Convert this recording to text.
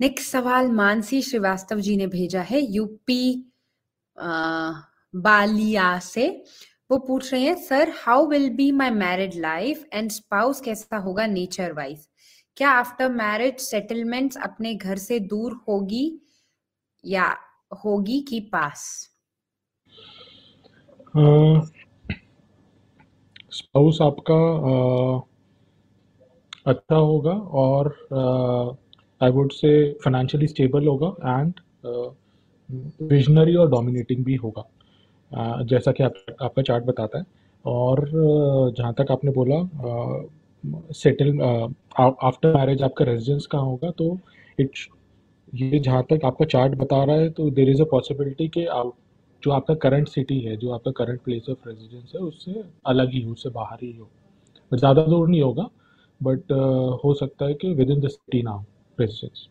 Next सवाल मानसी श्रीवास्तव जी ने भेजा है, यूपी बालिया से। वो पूछ रहे हैं, sir how will be my married life and spouse कैसा होगा नेचर वाइज क्या आफ्टर मैरिज सेटलमेंट्स अपने घर से दूर होगी या होगी कि पास? स्पाउस आपका अच्छा होगा और I would say financially stable होगा एंड विजनरी और डोमिनेटिंग भी होगा। Uh, जैसा कि आप, आपका चार्ट बताता है। और uh, जहाँ तक आपने बोला सेटल आफ्टर मैरिज आपका रेजिडेंस कहाँ होगा तो इट ये जहाँ तक आपका चार्ट बता रहा है तो देर इज़ अ पॉसिबिलिटी कि आप जो आपका करंट सिटी है जो आपका करंट प्लेस ऑफ़ रेजिडेंस है उससे अलग ही हो उससे बाहर ही हो। ज़्यादा दूर नहीं होगा बट uh, हो सकता है कि विद इन द सिटी ना हो। रेजिडेंस